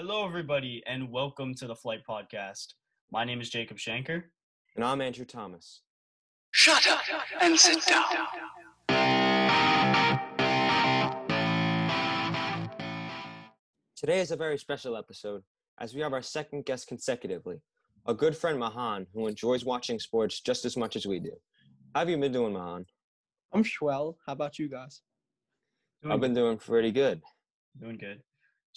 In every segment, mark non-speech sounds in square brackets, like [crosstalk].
Hello, everybody, and welcome to the Flight Podcast. My name is Jacob Shanker. And I'm Andrew Thomas. Shut up and sit down. Today is a very special episode as we have our second guest consecutively, a good friend Mahaan who enjoys watching sports just as much as we do. How have you been doing, Mahaan? I'm swell. How about you guys? Doing, I've been doing pretty good. doing good.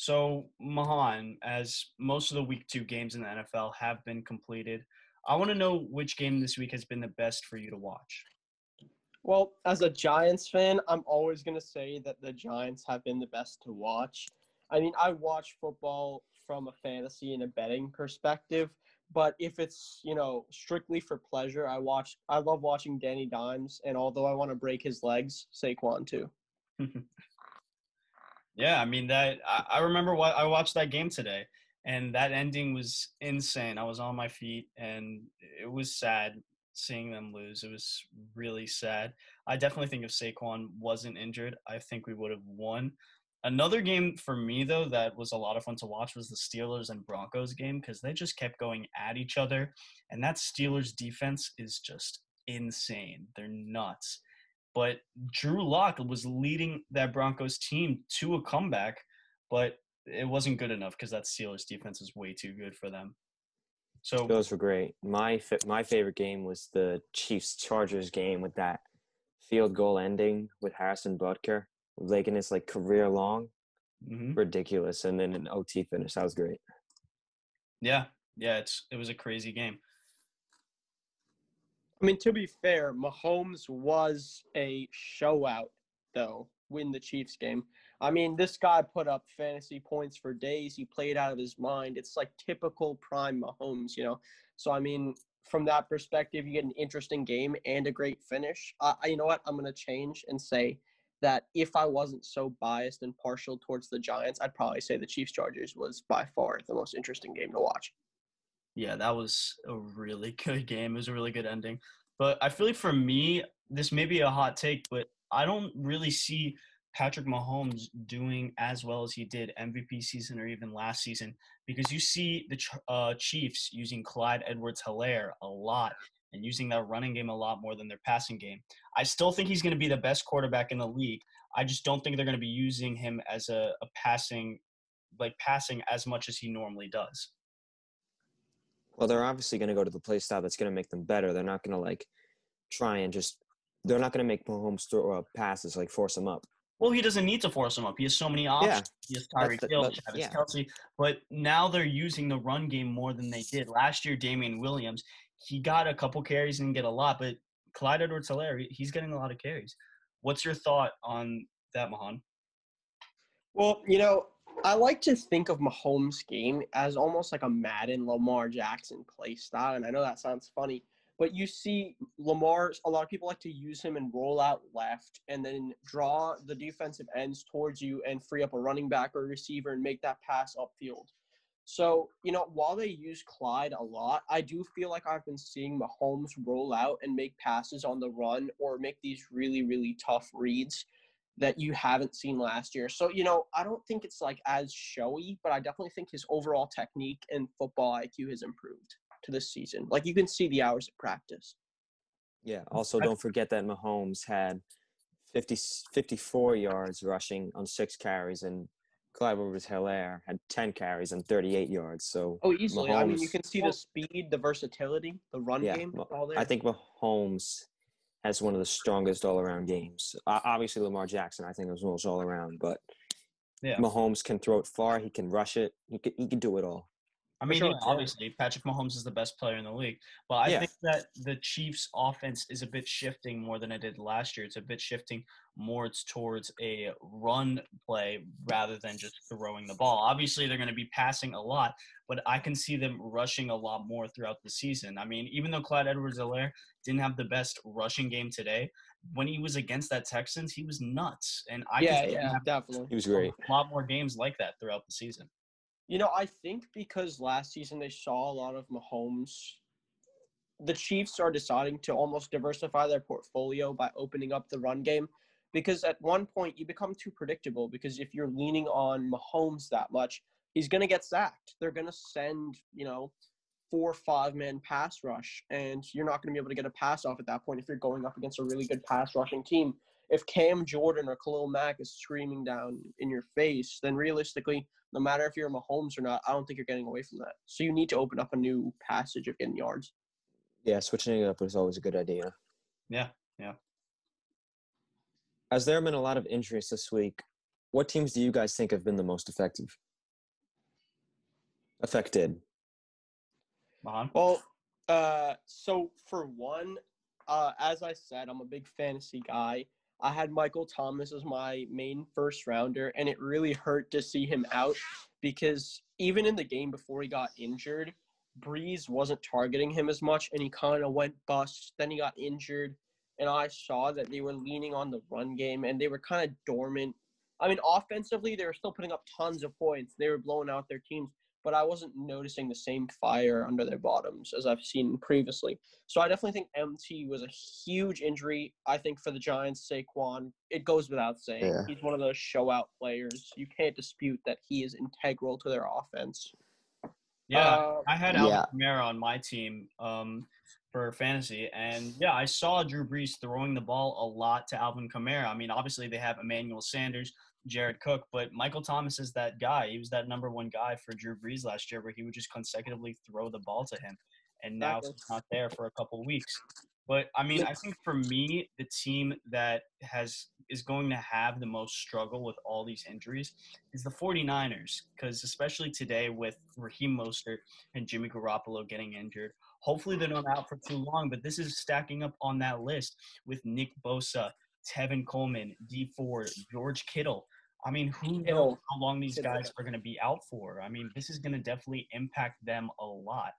So, Mahaan, as most of the week two games in the NFL have been completed, I want to know which game this week has been the best for you to watch. Well, as a Giants fan, I'm always going to say that the Giants have been the best to watch. I mean, I watch football from a fantasy and a betting perspective, but if it's, you know, strictly for pleasure, I watch I love watching Danny Dimes and although I want to break his legs, Saquon too. [laughs] yeah, I mean that I, I remember what I watched that game today, and that ending was insane. I was on my feet, and it was sad seeing them lose. It was really sad. I definitely think if Saquon wasn't injured, I think we would have won. Another game for me though that was a lot of fun to watch was the Steelers and Broncos game because they just kept going at each other, and that Steelers defense is just insane. They're nuts. But Drew Lock was leading that Broncos team to a comeback, but it wasn't good enough because that Steelers defense is way too good for them. So Those were great. My fa- my favorite game was the Chiefs Chargers game with that field goal ending with Harrison Butker making his like career long, mhm. ridiculous, and then an OT finish. That was great. yeah, yeah, it's it was a crazy game. I mean, to be fair, Mahomes was a show out though win the Chiefs game. I mean, this guy put up fantasy points for days. He played out of his mind. It's like typical prime Mahomes, you know. So I mean, from that perspective, you get an interesting game and a great finish. You know what? I'm gonna change and say that if I wasn't so biased and partial towards the Giants, I'd probably say the Chiefs Chargers was by far the most interesting game to watch. Yeah, that was a really [laughs] good game. It was a really good ending. But I feel like for me, this may be a hot take, but I don't really see Patrick Mahomes doing as well as he did MVP season or even last season because you see the uh, Chiefs using Clyde Edwards Helaire a lot and using that running game a lot more than their passing game. I still think he's going to be the best quarterback in the league. I just don't think they're going to be using him as a, a passing, like passing as much as he normally does. Well, they're obviously going to go to the play style that's going to make them better. They're not going to like try and just. They're not going to make Mahomes throw uh, passes like force him up. Well, he doesn't need to force him up. He has so many options. Yeah. He has Tyreek the- Hill, but- Travis yeah. Kelce. But now they're using the run game more than they did. Last year, Damien Williams, he got a couple carries and get a lot, but Clyde Edwards Helaire, he's getting a lot of carries. What's your thought on that, Mahaan? Well, you know, I like to think of Mahomes' game as almost like a Madden Lamar Jackson play style. And I know that sounds funny, but you see Lamar, a lot of people like to use him and roll out left and then draw the defensive ends towards you and free up a running back or receiver and make that pass upfield. So, you know, while they use Clyde a lot, I do feel like I've been seeing Mahomes roll out and make passes on the run or make these really, really tough reads that you haven't seen last year. So, you know, I don't think it's like as showy, but I definitely think his overall technique and football IQ has improved to this season. Like you can see the hours of practice. Yeah. Also, don't forget that Mahomes had 50, 54 yards rushing on six carries, and Clyde Edwards Helaire had 10 carries and 38 yards. So Oh, easily. I mean, you can see the speed, the versatility, the run Yeah, game, all there. I think Mahomes has one of the strongest all around games. Uh, obviously, Lamar Jackson, I think, is most all around, but Yeah. Mahomes can throw it far. He can rush it. He can, he can do it all. I mean, sure, yeah, yeah. obviously, Patrick Mahomes is the best player in the league, but I Yeah. think that the Chiefs' offense is a bit shifting more than it did last year. It's a bit shifting more towards a run play rather than just throwing the ball. Obviously, they're going to be passing a lot, but I can see them rushing a lot more throughout the season. I mean, even though Clyde Edwards-Helaire didn't have the best rushing game today, when he was against that Texans, he was nuts, and I yeah, can see him yeah, have definitely. He was great. a lot more games like that throughout the season. You know, I think because last season they saw a lot of Mahomes, the Chiefs are deciding to almost diversify their portfolio by opening up the run game. Because at one point you become too predictable. Because if you're leaning on Mahomes that much, he's going to get sacked. They're going to send, you know, four five man pass rush, and you're not going to be able to get a pass off at that point if you're going up against a really good pass rushing team. If Cam Jordan or Khalil Mack is screaming down in your face, then realistically, no matter if you're Mahomes or not, I don't think you're getting away from that. So you need to open up a new passage of getting yards. Yeah, switching it up is always a good idea. Yeah. Yeah. As there have been a lot of injuries this week, what teams do you guys think have been the most effective? Affected. Mahaan? Well, uh, so for one, uh, as I said, I'm a big fantasy guy. I had Michael Thomas as my main first rounder, and it really hurt to see him out because even in the game before he got injured, Brees wasn't targeting him as much, and he kind of went bust. Then he got injured, and I saw that they were leaning on the run game, and they were kind of dormant. I mean, offensively, they were still putting up tons of points. They were blowing out their teams, but I wasn't noticing the same fire under their bottoms as I've seen previously. So I definitely think MT was a huge injury. I think for the Giants, Saquon, it goes without saying. Yeah. He's one of those show out players. You can't dispute that he is integral to their offense. Yeah, Uh, I had Alvin Yeah. Kamara on my team um, for fantasy, and yeah, I saw Drew Brees throwing the ball a lot to Alvin Kamara. I mean, obviously they have Emmanuel Sanders, Jared Cook, but Michael Thomas is that guy. He was that number one guy for Drew Brees last year, where he would just consecutively throw the ball to him, and now he's not there for a couple weeks. But I mean, I think for me, the team that has is going to have the most struggle with all these injuries is the 49ers because especially today with Raheem Mostert and Jimmy Garoppolo getting injured. Hopefully they're not out for too long, but this is stacking up on that list with Nick Bosa, Tevin Coleman, Dee Ford, George Kittle. I mean, who knows how long these guys are going to be out for? I mean, this is going to definitely impact them a lot.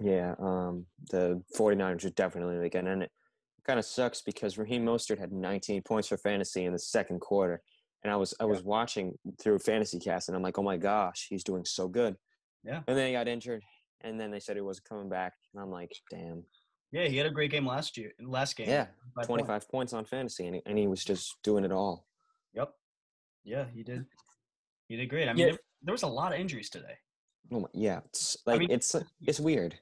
Yeah, um, the 49ers are definitely going again, and it kind of sucks because Raheem Mostert had 19 points for fantasy in the second quarter, and I was I was watching through Fantasy Cast, and I'm like, oh my gosh, he's doing so good. Yeah. And then he got injured, and then they said he wasn't coming back, and I'm like, damn. Yeah, he had a great game last year, last game. Yeah, 25 points on fantasy, and he, and he was just doing it all. Yep. Yeah, he did. He did great. I mean, Yeah. there, there was a lot of injuries today. Oh my, yeah, it's I like mean- it's it's weird.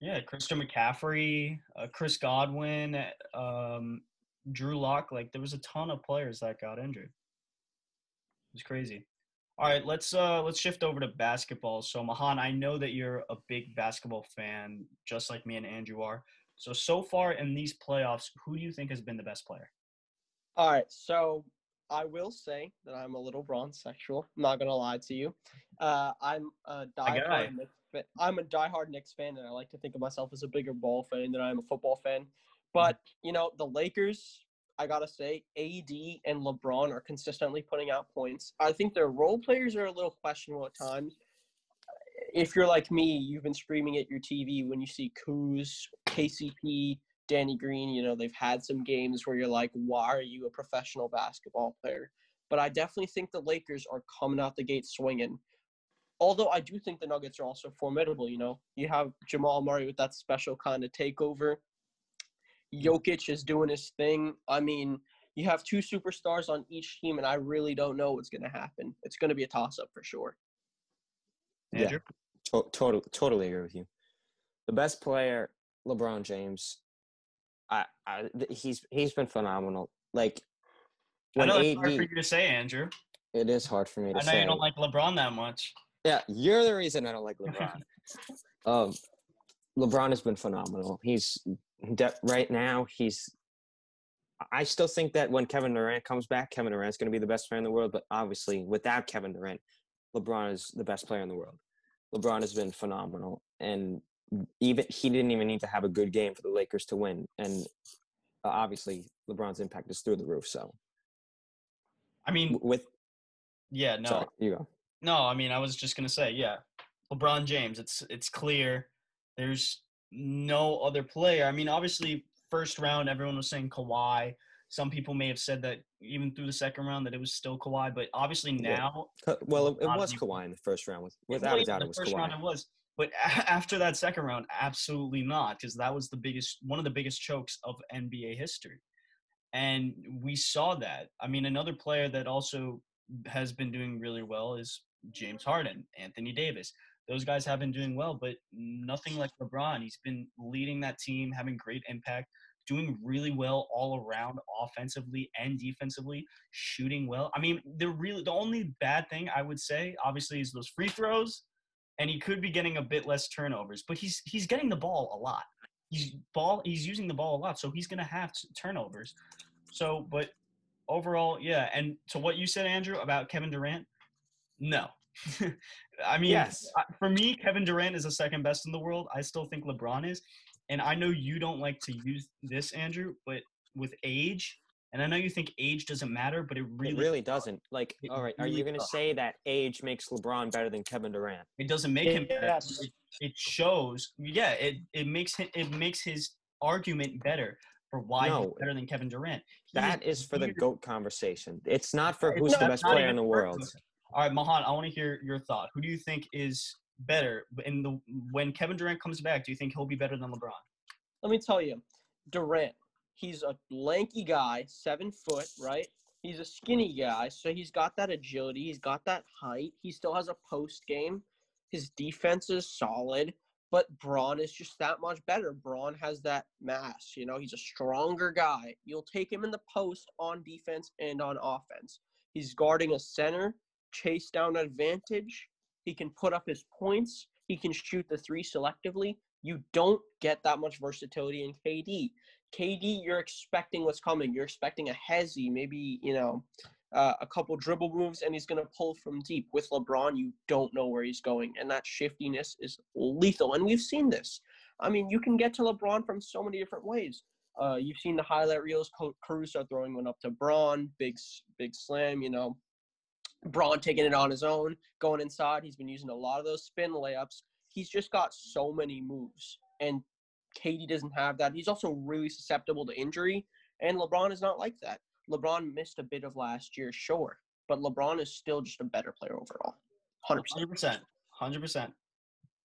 Yeah, Christian McCaffrey, uh, Chris Godwin, um, Drew Lock. Like there was a ton of players that got injured. It was crazy. All right, let's uh let's shift over to basketball. So Mahaan, I know that you're a big basketball fan, just like me and Andrew are. So so far in these playoffs, who do you think has been the best player? All right, so I will say that I'm a little bronze sexual. I'm not gonna lie to you. Uh, I'm a diehard Knicks fan. I'm a diehard Knicks fan, and I like to think of myself as a bigger ball fan than I am a football fan. But you know, the Lakers, I gotta say, AD and LeBron are consistently putting out points. I think their role players are a little questionable at times. If you're like me, you've been screaming at your TV when you see Kuz, KCP, Danny Green, you know, they've had some games where you're like, why are you a professional basketball player? But I definitely think the Lakers are coming out the gate swinging. Although I do think the Nuggets are also formidable, you know. You have Jamal Murray with that special kind of takeover. Jokic is doing his thing. I mean, you have two superstars on each team, and I really don't know what's going to happen. It's going to be a toss up for sure. Yeah. Andrew? To- total, totally agree with you. The best player, LeBron James. I, I he's he's been phenomenal. Like I when know it's AD, hard for you to say, Andrew. it is hard for me to say. I know say. you don't like LeBron that much. yeah, you're the reason I don't like LeBron. [laughs] um, LeBron has been phenomenal. He's de- right now. He's. I still think that when Kevin Durant comes back, Kevin Durant's going to be the best player in the world. But obviously, without Kevin Durant, LeBron is the best player in the world. LeBron has been phenomenal, and even he didn't even need to have a good game for the Lakers to win. And uh, obviously, LeBron's impact is through the roof. So I mean, with yeah, no, sorry, you go. No, I mean I was just gonna say, yeah, LeBron James. It's it's clear. There's no other player. I mean, obviously, first round, everyone was saying Kawhi. Some people may have said that even through the second round that it was still Kawhi, but obviously now, Uh, Well, it, it was even- Kawhi in the first round. With, it without a doubt, the it was first Kawhi. round it was. But [laughs] after that second round, absolutely not, because that was the biggest, one of the biggest chokes of NBA history, and we saw that. I mean, another player that also has been doing really well is James Harden, Anthony Davis. Those guys have been doing well, but nothing like LeBron. He's been leading that team, having great impact, doing really well all around offensively and defensively, shooting well. I mean, the really the only bad thing I would say, obviously, is those free throws, and he could be getting a bit less turnovers, but he's he's getting the ball a lot. He's ball he's using the ball a lot, so he's gonna have turnovers. So, but overall, yeah. And to what you said, Andrew, about Kevin Durant, no. I mean, Yes. For me, Kevin Durant is the second best in the world. I still think LeBron is. And I know you don't like to use this, Andrew, but with age, and I know you think age doesn't matter, but it really, It really doesn't. Like, It all right, are really you going to say that age makes LeBron better than Kevin Durant? it doesn't make him better. Yes. It, it shows, yeah, it, it makes him, it makes his argument better for why No. he's better than Kevin Durant. He That is for the GOAT conversation. It's not for It's who's the not- best not player in the world. All right, Mahaan, I want to hear your thought. Who do you think is better in the when Kevin Durant comes back? Do you think he'll be better than LeBron? Let me tell you, Durant. He's a lanky guy, seven foot, right? He's a skinny guy, so he's got that agility. He's got that height. He still has a post game. His defense is solid, but Bron is just that much better. Bron has that mass. You know, he's a stronger guy. You'll take him in the post on defense and on offense. He's guarding a center, chase down advantage. He can put up his points. He can shoot the three selectively. You don't get that much versatility in KD. KD, you're expecting what's coming. You're expecting a hezzy, maybe you know, uh, a couple dribble moves, and he's gonna pull from deep. With LeBron, you don't know where he's going, and that shiftiness is lethal. And we've seen this. I mean, you can get to LeBron from so many different ways. Uh, you've seen the highlight reels. Ca- Caruso throwing one up to Bron, big big slam. You know, Bron taking it on his own, going inside. He's been using a lot of those spin layups. He's just got so many moves, and KD doesn't have that. He's also really susceptible to injury, and LeBron is not like that. LeBron missed a bit of last year, sure, but LeBron is still just a better player overall. 100%. Hundred percent, hundred percent.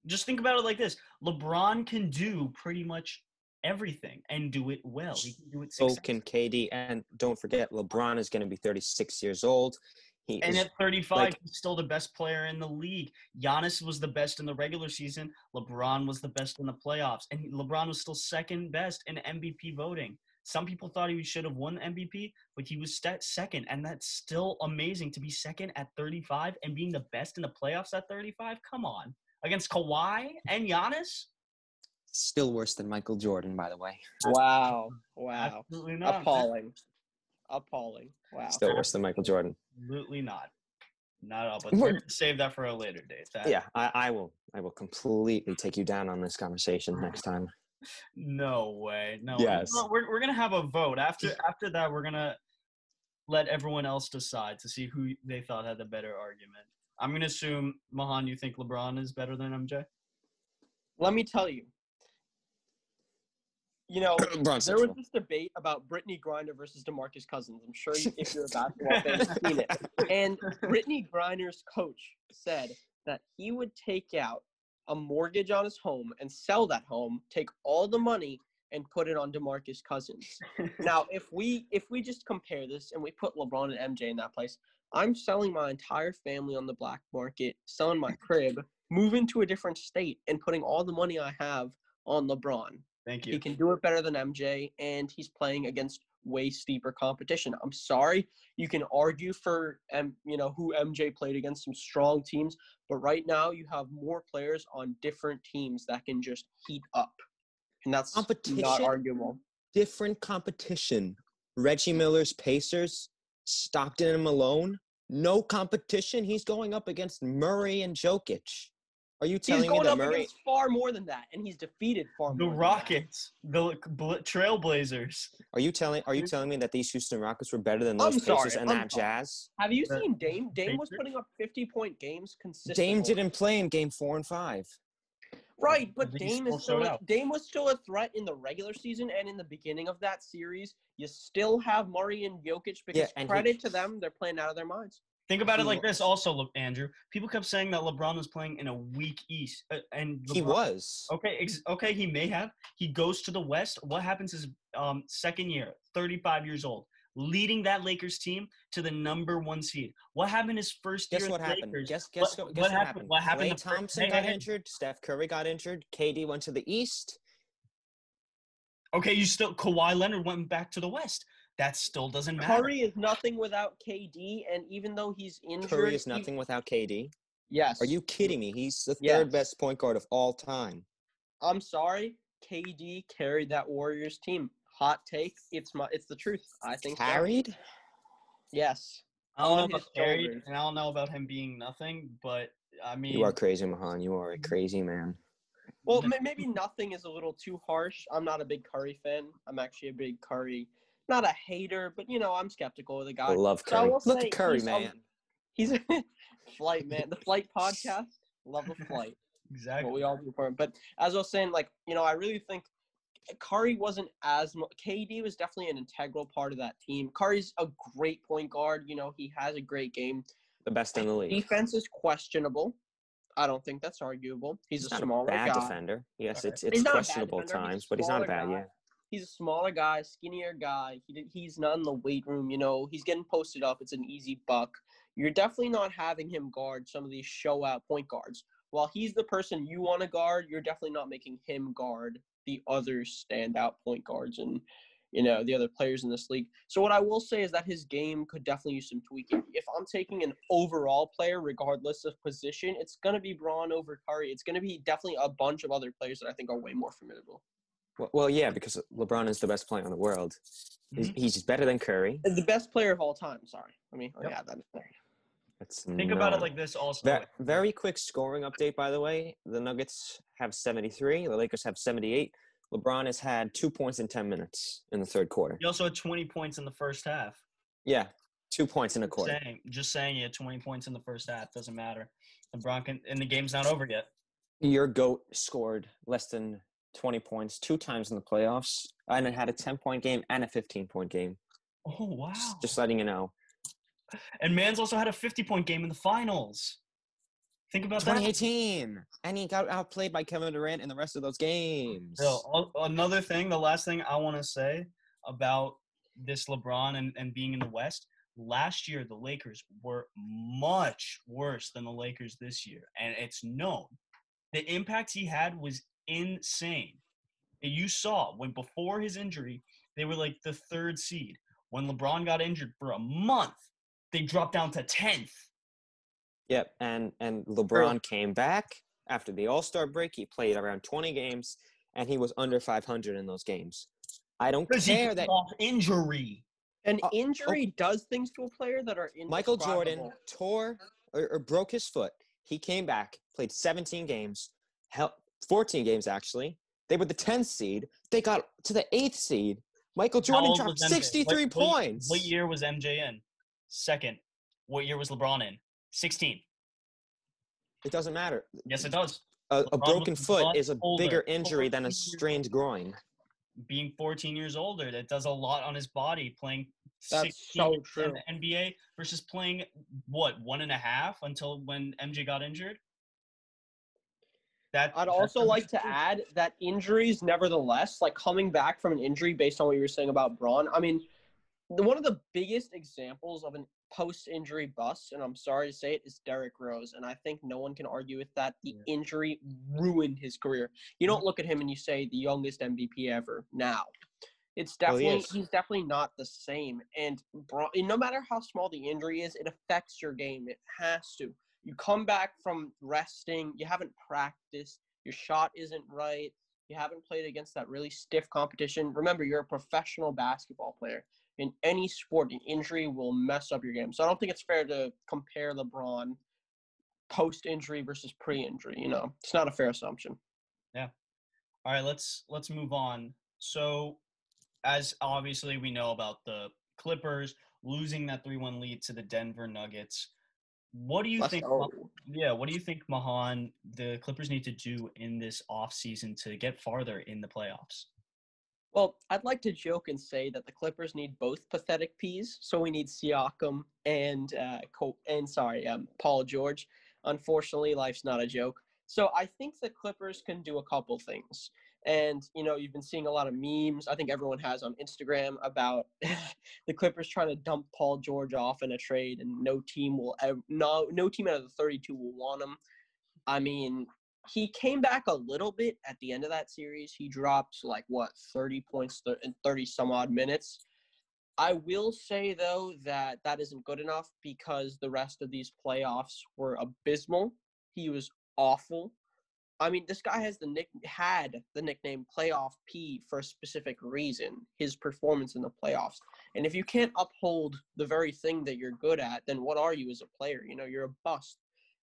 Just think about it like this: LeBron can do pretty much everything and do it well. He can do it. So can KD. And don't forget, LeBron is going to be 36 years old. He and is, at 35, like- he's still the best player in the league. Giannis was the best in the regular season. LeBron was the best in the playoffs, and LeBron was still second best in MVP voting. Some people thought he should have won the MVP, but he was st- second, and that's still amazing to be second at 35 and being the best in the playoffs at 35. Come on, against Kawhi and Giannis. still worse than Michael Jordan, by the way. Wow. Wow. Absolutely not. Appalling. Appalling. Wow. Still worse than Michael Jordan. Absolutely not. Not at all. But We're- we're save that for a later date. That, Yeah, I, I will. I will completely take you down on this conversation next time. [laughs] No way. No. Yes. We're, we're, we're gonna have a vote after after that. We're gonna let everyone else decide to see who they thought had the better argument. I'm gonna assume Mahaan, you think LeBron is better than MJ? Let me tell you. You know, [coughs] there was this debate about Brittney Griner versus DeMarcus Cousins. I'm sure you, if you're a basketball [laughs] fan, you've seen it. And Brittney Griner's coach said that he would take out a mortgage on his home and sell that home, take all the money and put it on DeMarcus Cousins. now, if we if we just compare this and we put LeBron and MJ in that place, I'm selling my entire family on the black market, selling my crib, moving to a different state and putting all the money I have on LeBron. Thank He you. can do it better than MJ, and he's playing against way steeper competition. I'm sorry, you can argue for um, you know who MJ played against some strong teams, but right now you have more players on different teams that can just heat up, and that's not arguable. Different competition. Reggie Miller's Pacers, Stockton and Malone. No competition. He's going up against Murray and Jokic. Are you telling me going that up Murray? against far more than that, and he's defeated far The more. than that. Rockets, the Bl- Trailblazers. Are you telling? Are you telling me that these Houston Rockets were better than I'm those sorry, Pacers and I'm that sorry. Jazz? Have you seen Dame? Dame was putting up 50 point games consistently. Dame didn't play in Game Four and Five. Right, but But Dame is still a. Dame was still a threat in the regular season and in the beginning of that series. You still have Murray and Jokic because and he- credit to them, they're playing out of their minds. Think about it like this, also, Andrew. People kept saying that LeBron was playing in a weak East, uh, and He was. Okay, ex- okay, he may have. He goes to the West. What happens is um second year, 35 years old. leading that Lakers team to the number one seed. What happened his first Guess year? what happened? Lakers? Guess guess What- guess what what happened- happened? what happened fir- Thompson hey, got hey, hey. injured. Steph Curry got injured. KD went to the East. Okay, you still Kawhi Leonard went back to the West. That still doesn't matter. Curry is nothing without KD, and even though he's injured, Curry is he- nothing without KD. yes. Are you kidding me? He's the Yes. third best point guard of all time. I'm sorry. KD carried that Warriors team. Hot take. It's my. It's the truth. I think. so. Carried? Yes. I don't know about his carried, shoulders. and I don't know about him being nothing, but I mean, You are crazy, Mahaan. You are a crazy man. Well, maybe nothing is a little too harsh. I'm not a big Curry fan. I'm actually a big Curry, not a hater, but you know, I'm skeptical of the guy. I guy. love So I Curry. Look at Curry, he's a- man. He's a [laughs] flight man. The flight podcast. Love the flight. [laughs] exactly. what we all do for him. But as I was saying, like you know, I really think Curry wasn't as mu- KD was definitely an integral part of that team. Curry's a great point guard. You know, he has a great game. The best in the league. Defense is questionable. I don't think that's arguable. He's, He's a not smaller a bad guy. defender. Yes, it's it's He's not a bad questionable defender, times, but he's not a bad. guy. Yeah. He's a smaller guy, skinnier guy. He he's not in the weight room. You know, he's getting posted up. It's an easy buck. You're definitely not having him guard some of these show out point guards. While he's the person you want to guard, you're definitely not making him guard the other standout point guards and you know the other players in this league. So what I will say is that his game could definitely use some tweaking. If I'm taking an overall player, regardless of position, it's gonna be Bron over Curry. It's gonna be definitely a bunch of other players that I think are way more formidable. Well, well, yeah, because LeBron is the best player in the world. He's, Mm-hmm. he's better than Curry. The best player of all time. Sorry, let me Yep. add that in there. That's Think about it like this also. Ve- very quick scoring update, by the way. The Nuggets have 73. The Lakers have 78. LeBron has had two points in 10 minutes in the third quarter. He also had 20 points in the first half. Yeah, two points in a Just quarter. saying, just saying, he had 20 points in the first half. Doesn't matter. LeBron can, and the game's not over yet. Your GOAT scored less than 20 points two times in the playoffs and it had a 10 point game and a 15 point game. Oh wow! Just, just letting you know. and Mans also had a 50 point game in the finals. Think about that. 2018. And he got outplayed by Kevin Durant in the rest of those games. So another thing, the last thing I want to say about this LeBron and, and being in the West. Last year, the Lakers were much worse than the Lakers this year, and it's known. The impact he had was insane. And you saw when before his injury, they were like the third seed. When LeBron got injured for a month, they dropped down to tenth. Yep, and and LeBron came back after the All Star break. He played around 20 games, and he was under 500 in those games. I don't care came that off injury. An Uh, injury does things to a player that are in. Michael Jordan tore or, or broke his foot. He came back, played 17 games, hell, 14 games actually. They were the 10th seed. They got to the eighth seed. Michael Jordan dropped 63 What- what- points. What year was MJ in? Second. What year was LeBron in? 16. It doesn't matter. Yes, it does. A, a broken foot is a older, bigger injury than a strained groin. Being 14 years older, that does a lot on his body. Playing That's 16 so true. in the NBA versus playing what one and a half until when MJ got injured. That I'd also like to add that injuries, nevertheless, like coming back from an injury based on what you were saying about Bron. I mean, the, one of the biggest examples of an post-injury bust, and I'm sorry to say it, is Derrick Rose, and I think no one can argue with that. The Yeah. injury ruined his career. You don't look at him and you say the youngest MVP ever. Now, it's Well, he definitely he's definitely not the same. And Bron, no matter how small the injury is, it affects your game. It has to. You come back from resting, you haven't practiced, your shot isn't right, you haven't played against that really stiff competition. Remember, you're a professional basketball player. In any sport, an injury will mess up your game. So I don't think it's fair to compare LeBron post injury versus pre injury. You know, it's not a fair assumption. Yeah. All right, let's let's move on. So, as obviously we know about the Clippers losing that three-one lead to the Denver Nuggets, what do you think? Yeah, what do you think, Mahaan? The Clippers need to do in this offseason to get farther in the playoffs. Well, I'd like to joke and say that the Clippers need both pathetic peas. So we need Siakam and uh, Col- and sorry, um, Paul George. Unfortunately, life's not a joke. So I think the Clippers can do a couple things. And you know, you've been seeing a lot of memes. I think everyone has on Instagram about [laughs] the Clippers trying to dump Paul George off in a trade, and no team will ever, no no team out of the 32 will want him. I mean, he came back a little bit at the end of that series. He dropped like what 30 points in 30 some odd minutes. I will say though that that isn't good enough because the rest of these playoffs were abysmal. He was awful. I mean, this guy has the nick had the nickname Playoff P for a specific reason. His performance in the playoffs, and if you can't uphold the very thing that you're good at, then what are you as a player? You know, you're a bust.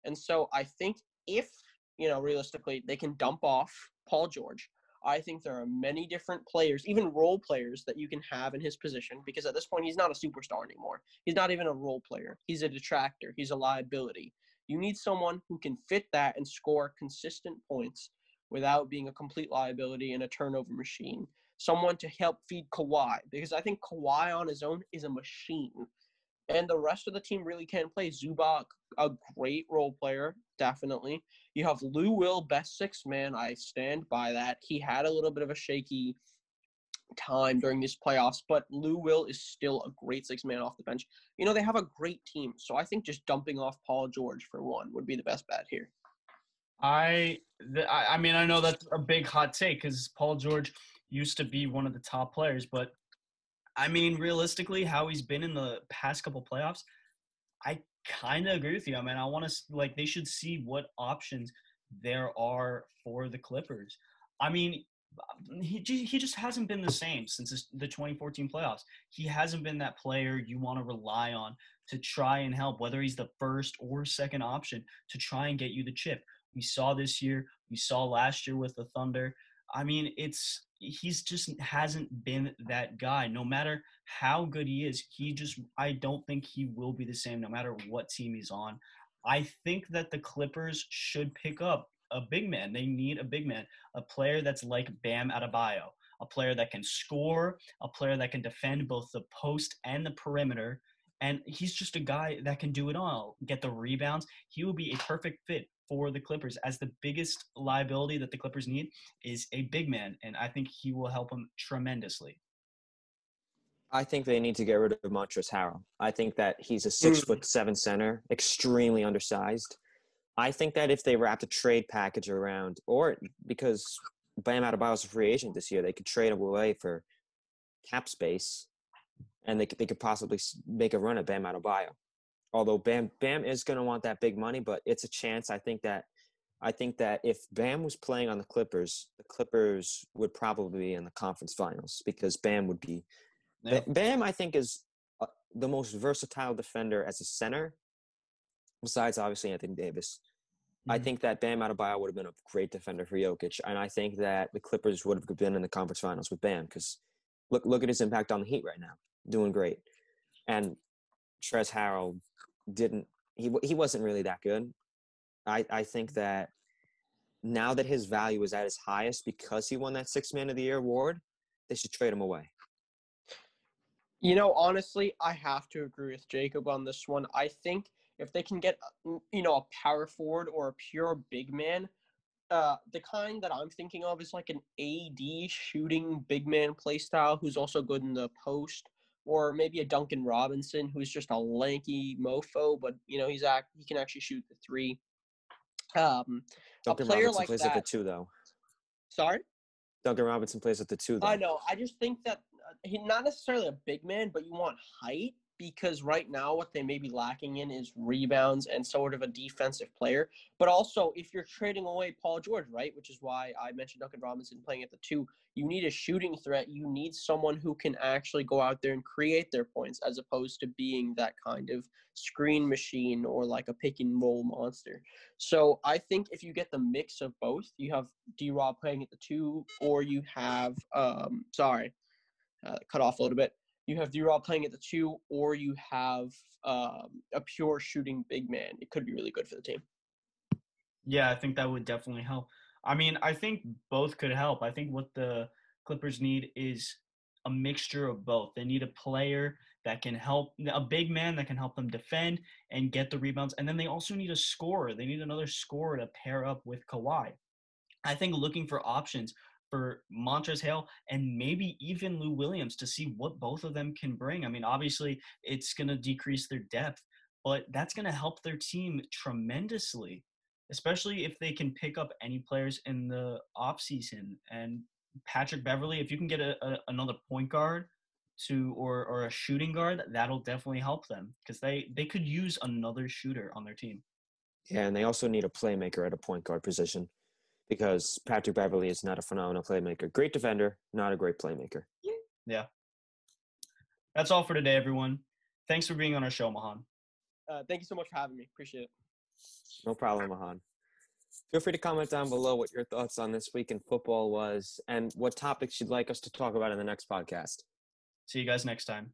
And so I think if you know realistically they can dump off Paul George, I think there are many different players, even role players, that you can have in his position because at this point he's not a superstar anymore. He's not even a role player. He's a detractor. He's a liability. You need someone who can fit that and score consistent points without being a complete liability and a turnover machine. Someone to help feed Kawhi because I think Kawhi on his own is a machine. And the rest of the team really can play. Zubac, a great role player, definitely. You have Lou Will, best six man. I stand by that. He had a little bit of a shaky time during these playoffs, but Lou Will is still a great six man off the bench. You know, they have a great team. So I think just dumping off Paul George for one would be the best bet here. I, I mean, I know that's a big hot take because Paul George used to be one of the top players, but I mean, realistically, how he's been in the past couple playoffs, I kind of agree with you. I mean, I want to like they should see what options there are for the Clippers. I mean, he he just hasn't been the same since the 2014 playoffs. He hasn't been that player you want to rely on to try and help, whether he's the first or second option to try and get you the chip. We saw this year, we saw last year with the Thunder. I mean, it's he's just hasn't been that guy. No matter how good he is, he just I don't think he will be the same no matter what team he's on. I think that the Clippers should pick up a big man. They need a big man, a player that's like Bam Adebayo, a player that can score, a player that can defend both the post and the perimeter. And he's just a guy that can do it all, get the rebounds. He will be a perfect fit for the Clippers as the biggest liability that the Clippers need is a big man. And I think he will help them tremendously. I think they need to get rid of Montrezl Harrell. I think that he's a six Mm. foot seven center, extremely undersized. I think that if they wrapped a trade package around, or because Bam Adebayo's a free agent this year, they could trade him away for cap space, and they could, they could possibly make a run at Bam Adebayo. Although Bam Bam is going to want that big money, but it's a chance. I think that I think that if Bam was playing on the Clippers, the Clippers would probably be in the conference finals because Bam would be Yeah. Bam, I think, is uh, the most versatile defender as a center, besides obviously Anthony Davis. I Mhm. think that Bam Adebayo would have been a great defender for Jokic, and I think that the Clippers would have been in the conference finals with Bam because look look at his impact on the Heat right now, doing great. And Trez Harrell didn't he he wasn't really that good. I I think that now that his value is at his highest because he won that Six Man of the Year award, they should trade him away. You know, honestly, I have to agree with Jacob on this one. I think if they can get, uh, you know, a power forward or a pure big man, uh, the kind that I'm thinking of is like an AD shooting big man play style who's also good in the post, or maybe a Duncan Robinson who's just a lanky mofo, but you know he's act he can actually shoot the three. Um, Duncan player Robinson like plays at the two though. sorry. Duncan Robinson plays at the two though. I know. I just think that uh, he's not necessarily a big man, but you want height because right now what they may be lacking in is rebounds and sort of a defensive player. But also, if you're trading away Paul George, right, which is why I mentioned Duncan Robinson playing at the two, you need a shooting threat. You need someone who can actually go out there and create their points as opposed to being that kind of screen machine or like a pick and roll monster. So I think if you get the mix of both, you have D Rob playing at the two, or you have um sorry, uh, cut off a little bit. You have D Rob playing at the two, or you have um, a pure shooting big man. It could be really good for the team. Yeah, I think that would definitely help. I mean, I think both could help. I think what the Clippers need is a mixture of both. They need a player that can help, a big man that can help them defend and get the rebounds. And then they also need a scorer. They need another scorer to pair up with Kawhi. I think looking for options for Montrezl Harrell and maybe even Lou Williams to see what both of them can bring. I mean, obviously, it's going to decrease their depth, but that's going to help their team tremendously, especially if they can pick up any players in the offseason. And Patrick Beverley, if you can get a, a, another point guard to or or a shooting guard, that'll definitely help them because they they could use another shooter on their team. Yeah, and they also need a playmaker at a point guard position because Patrick Beverley is not a phenomenal playmaker. Great defender, not a great playmaker. Yeah. That's all for today, everyone. Thanks for being on our show, Mahaan. Uh, thank you so much for having me. Appreciate it. No problem, Mahaan. Feel free to comment down below what your thoughts on this week in football was and what topics you'd like us to talk about in the next podcast. See you guys next time.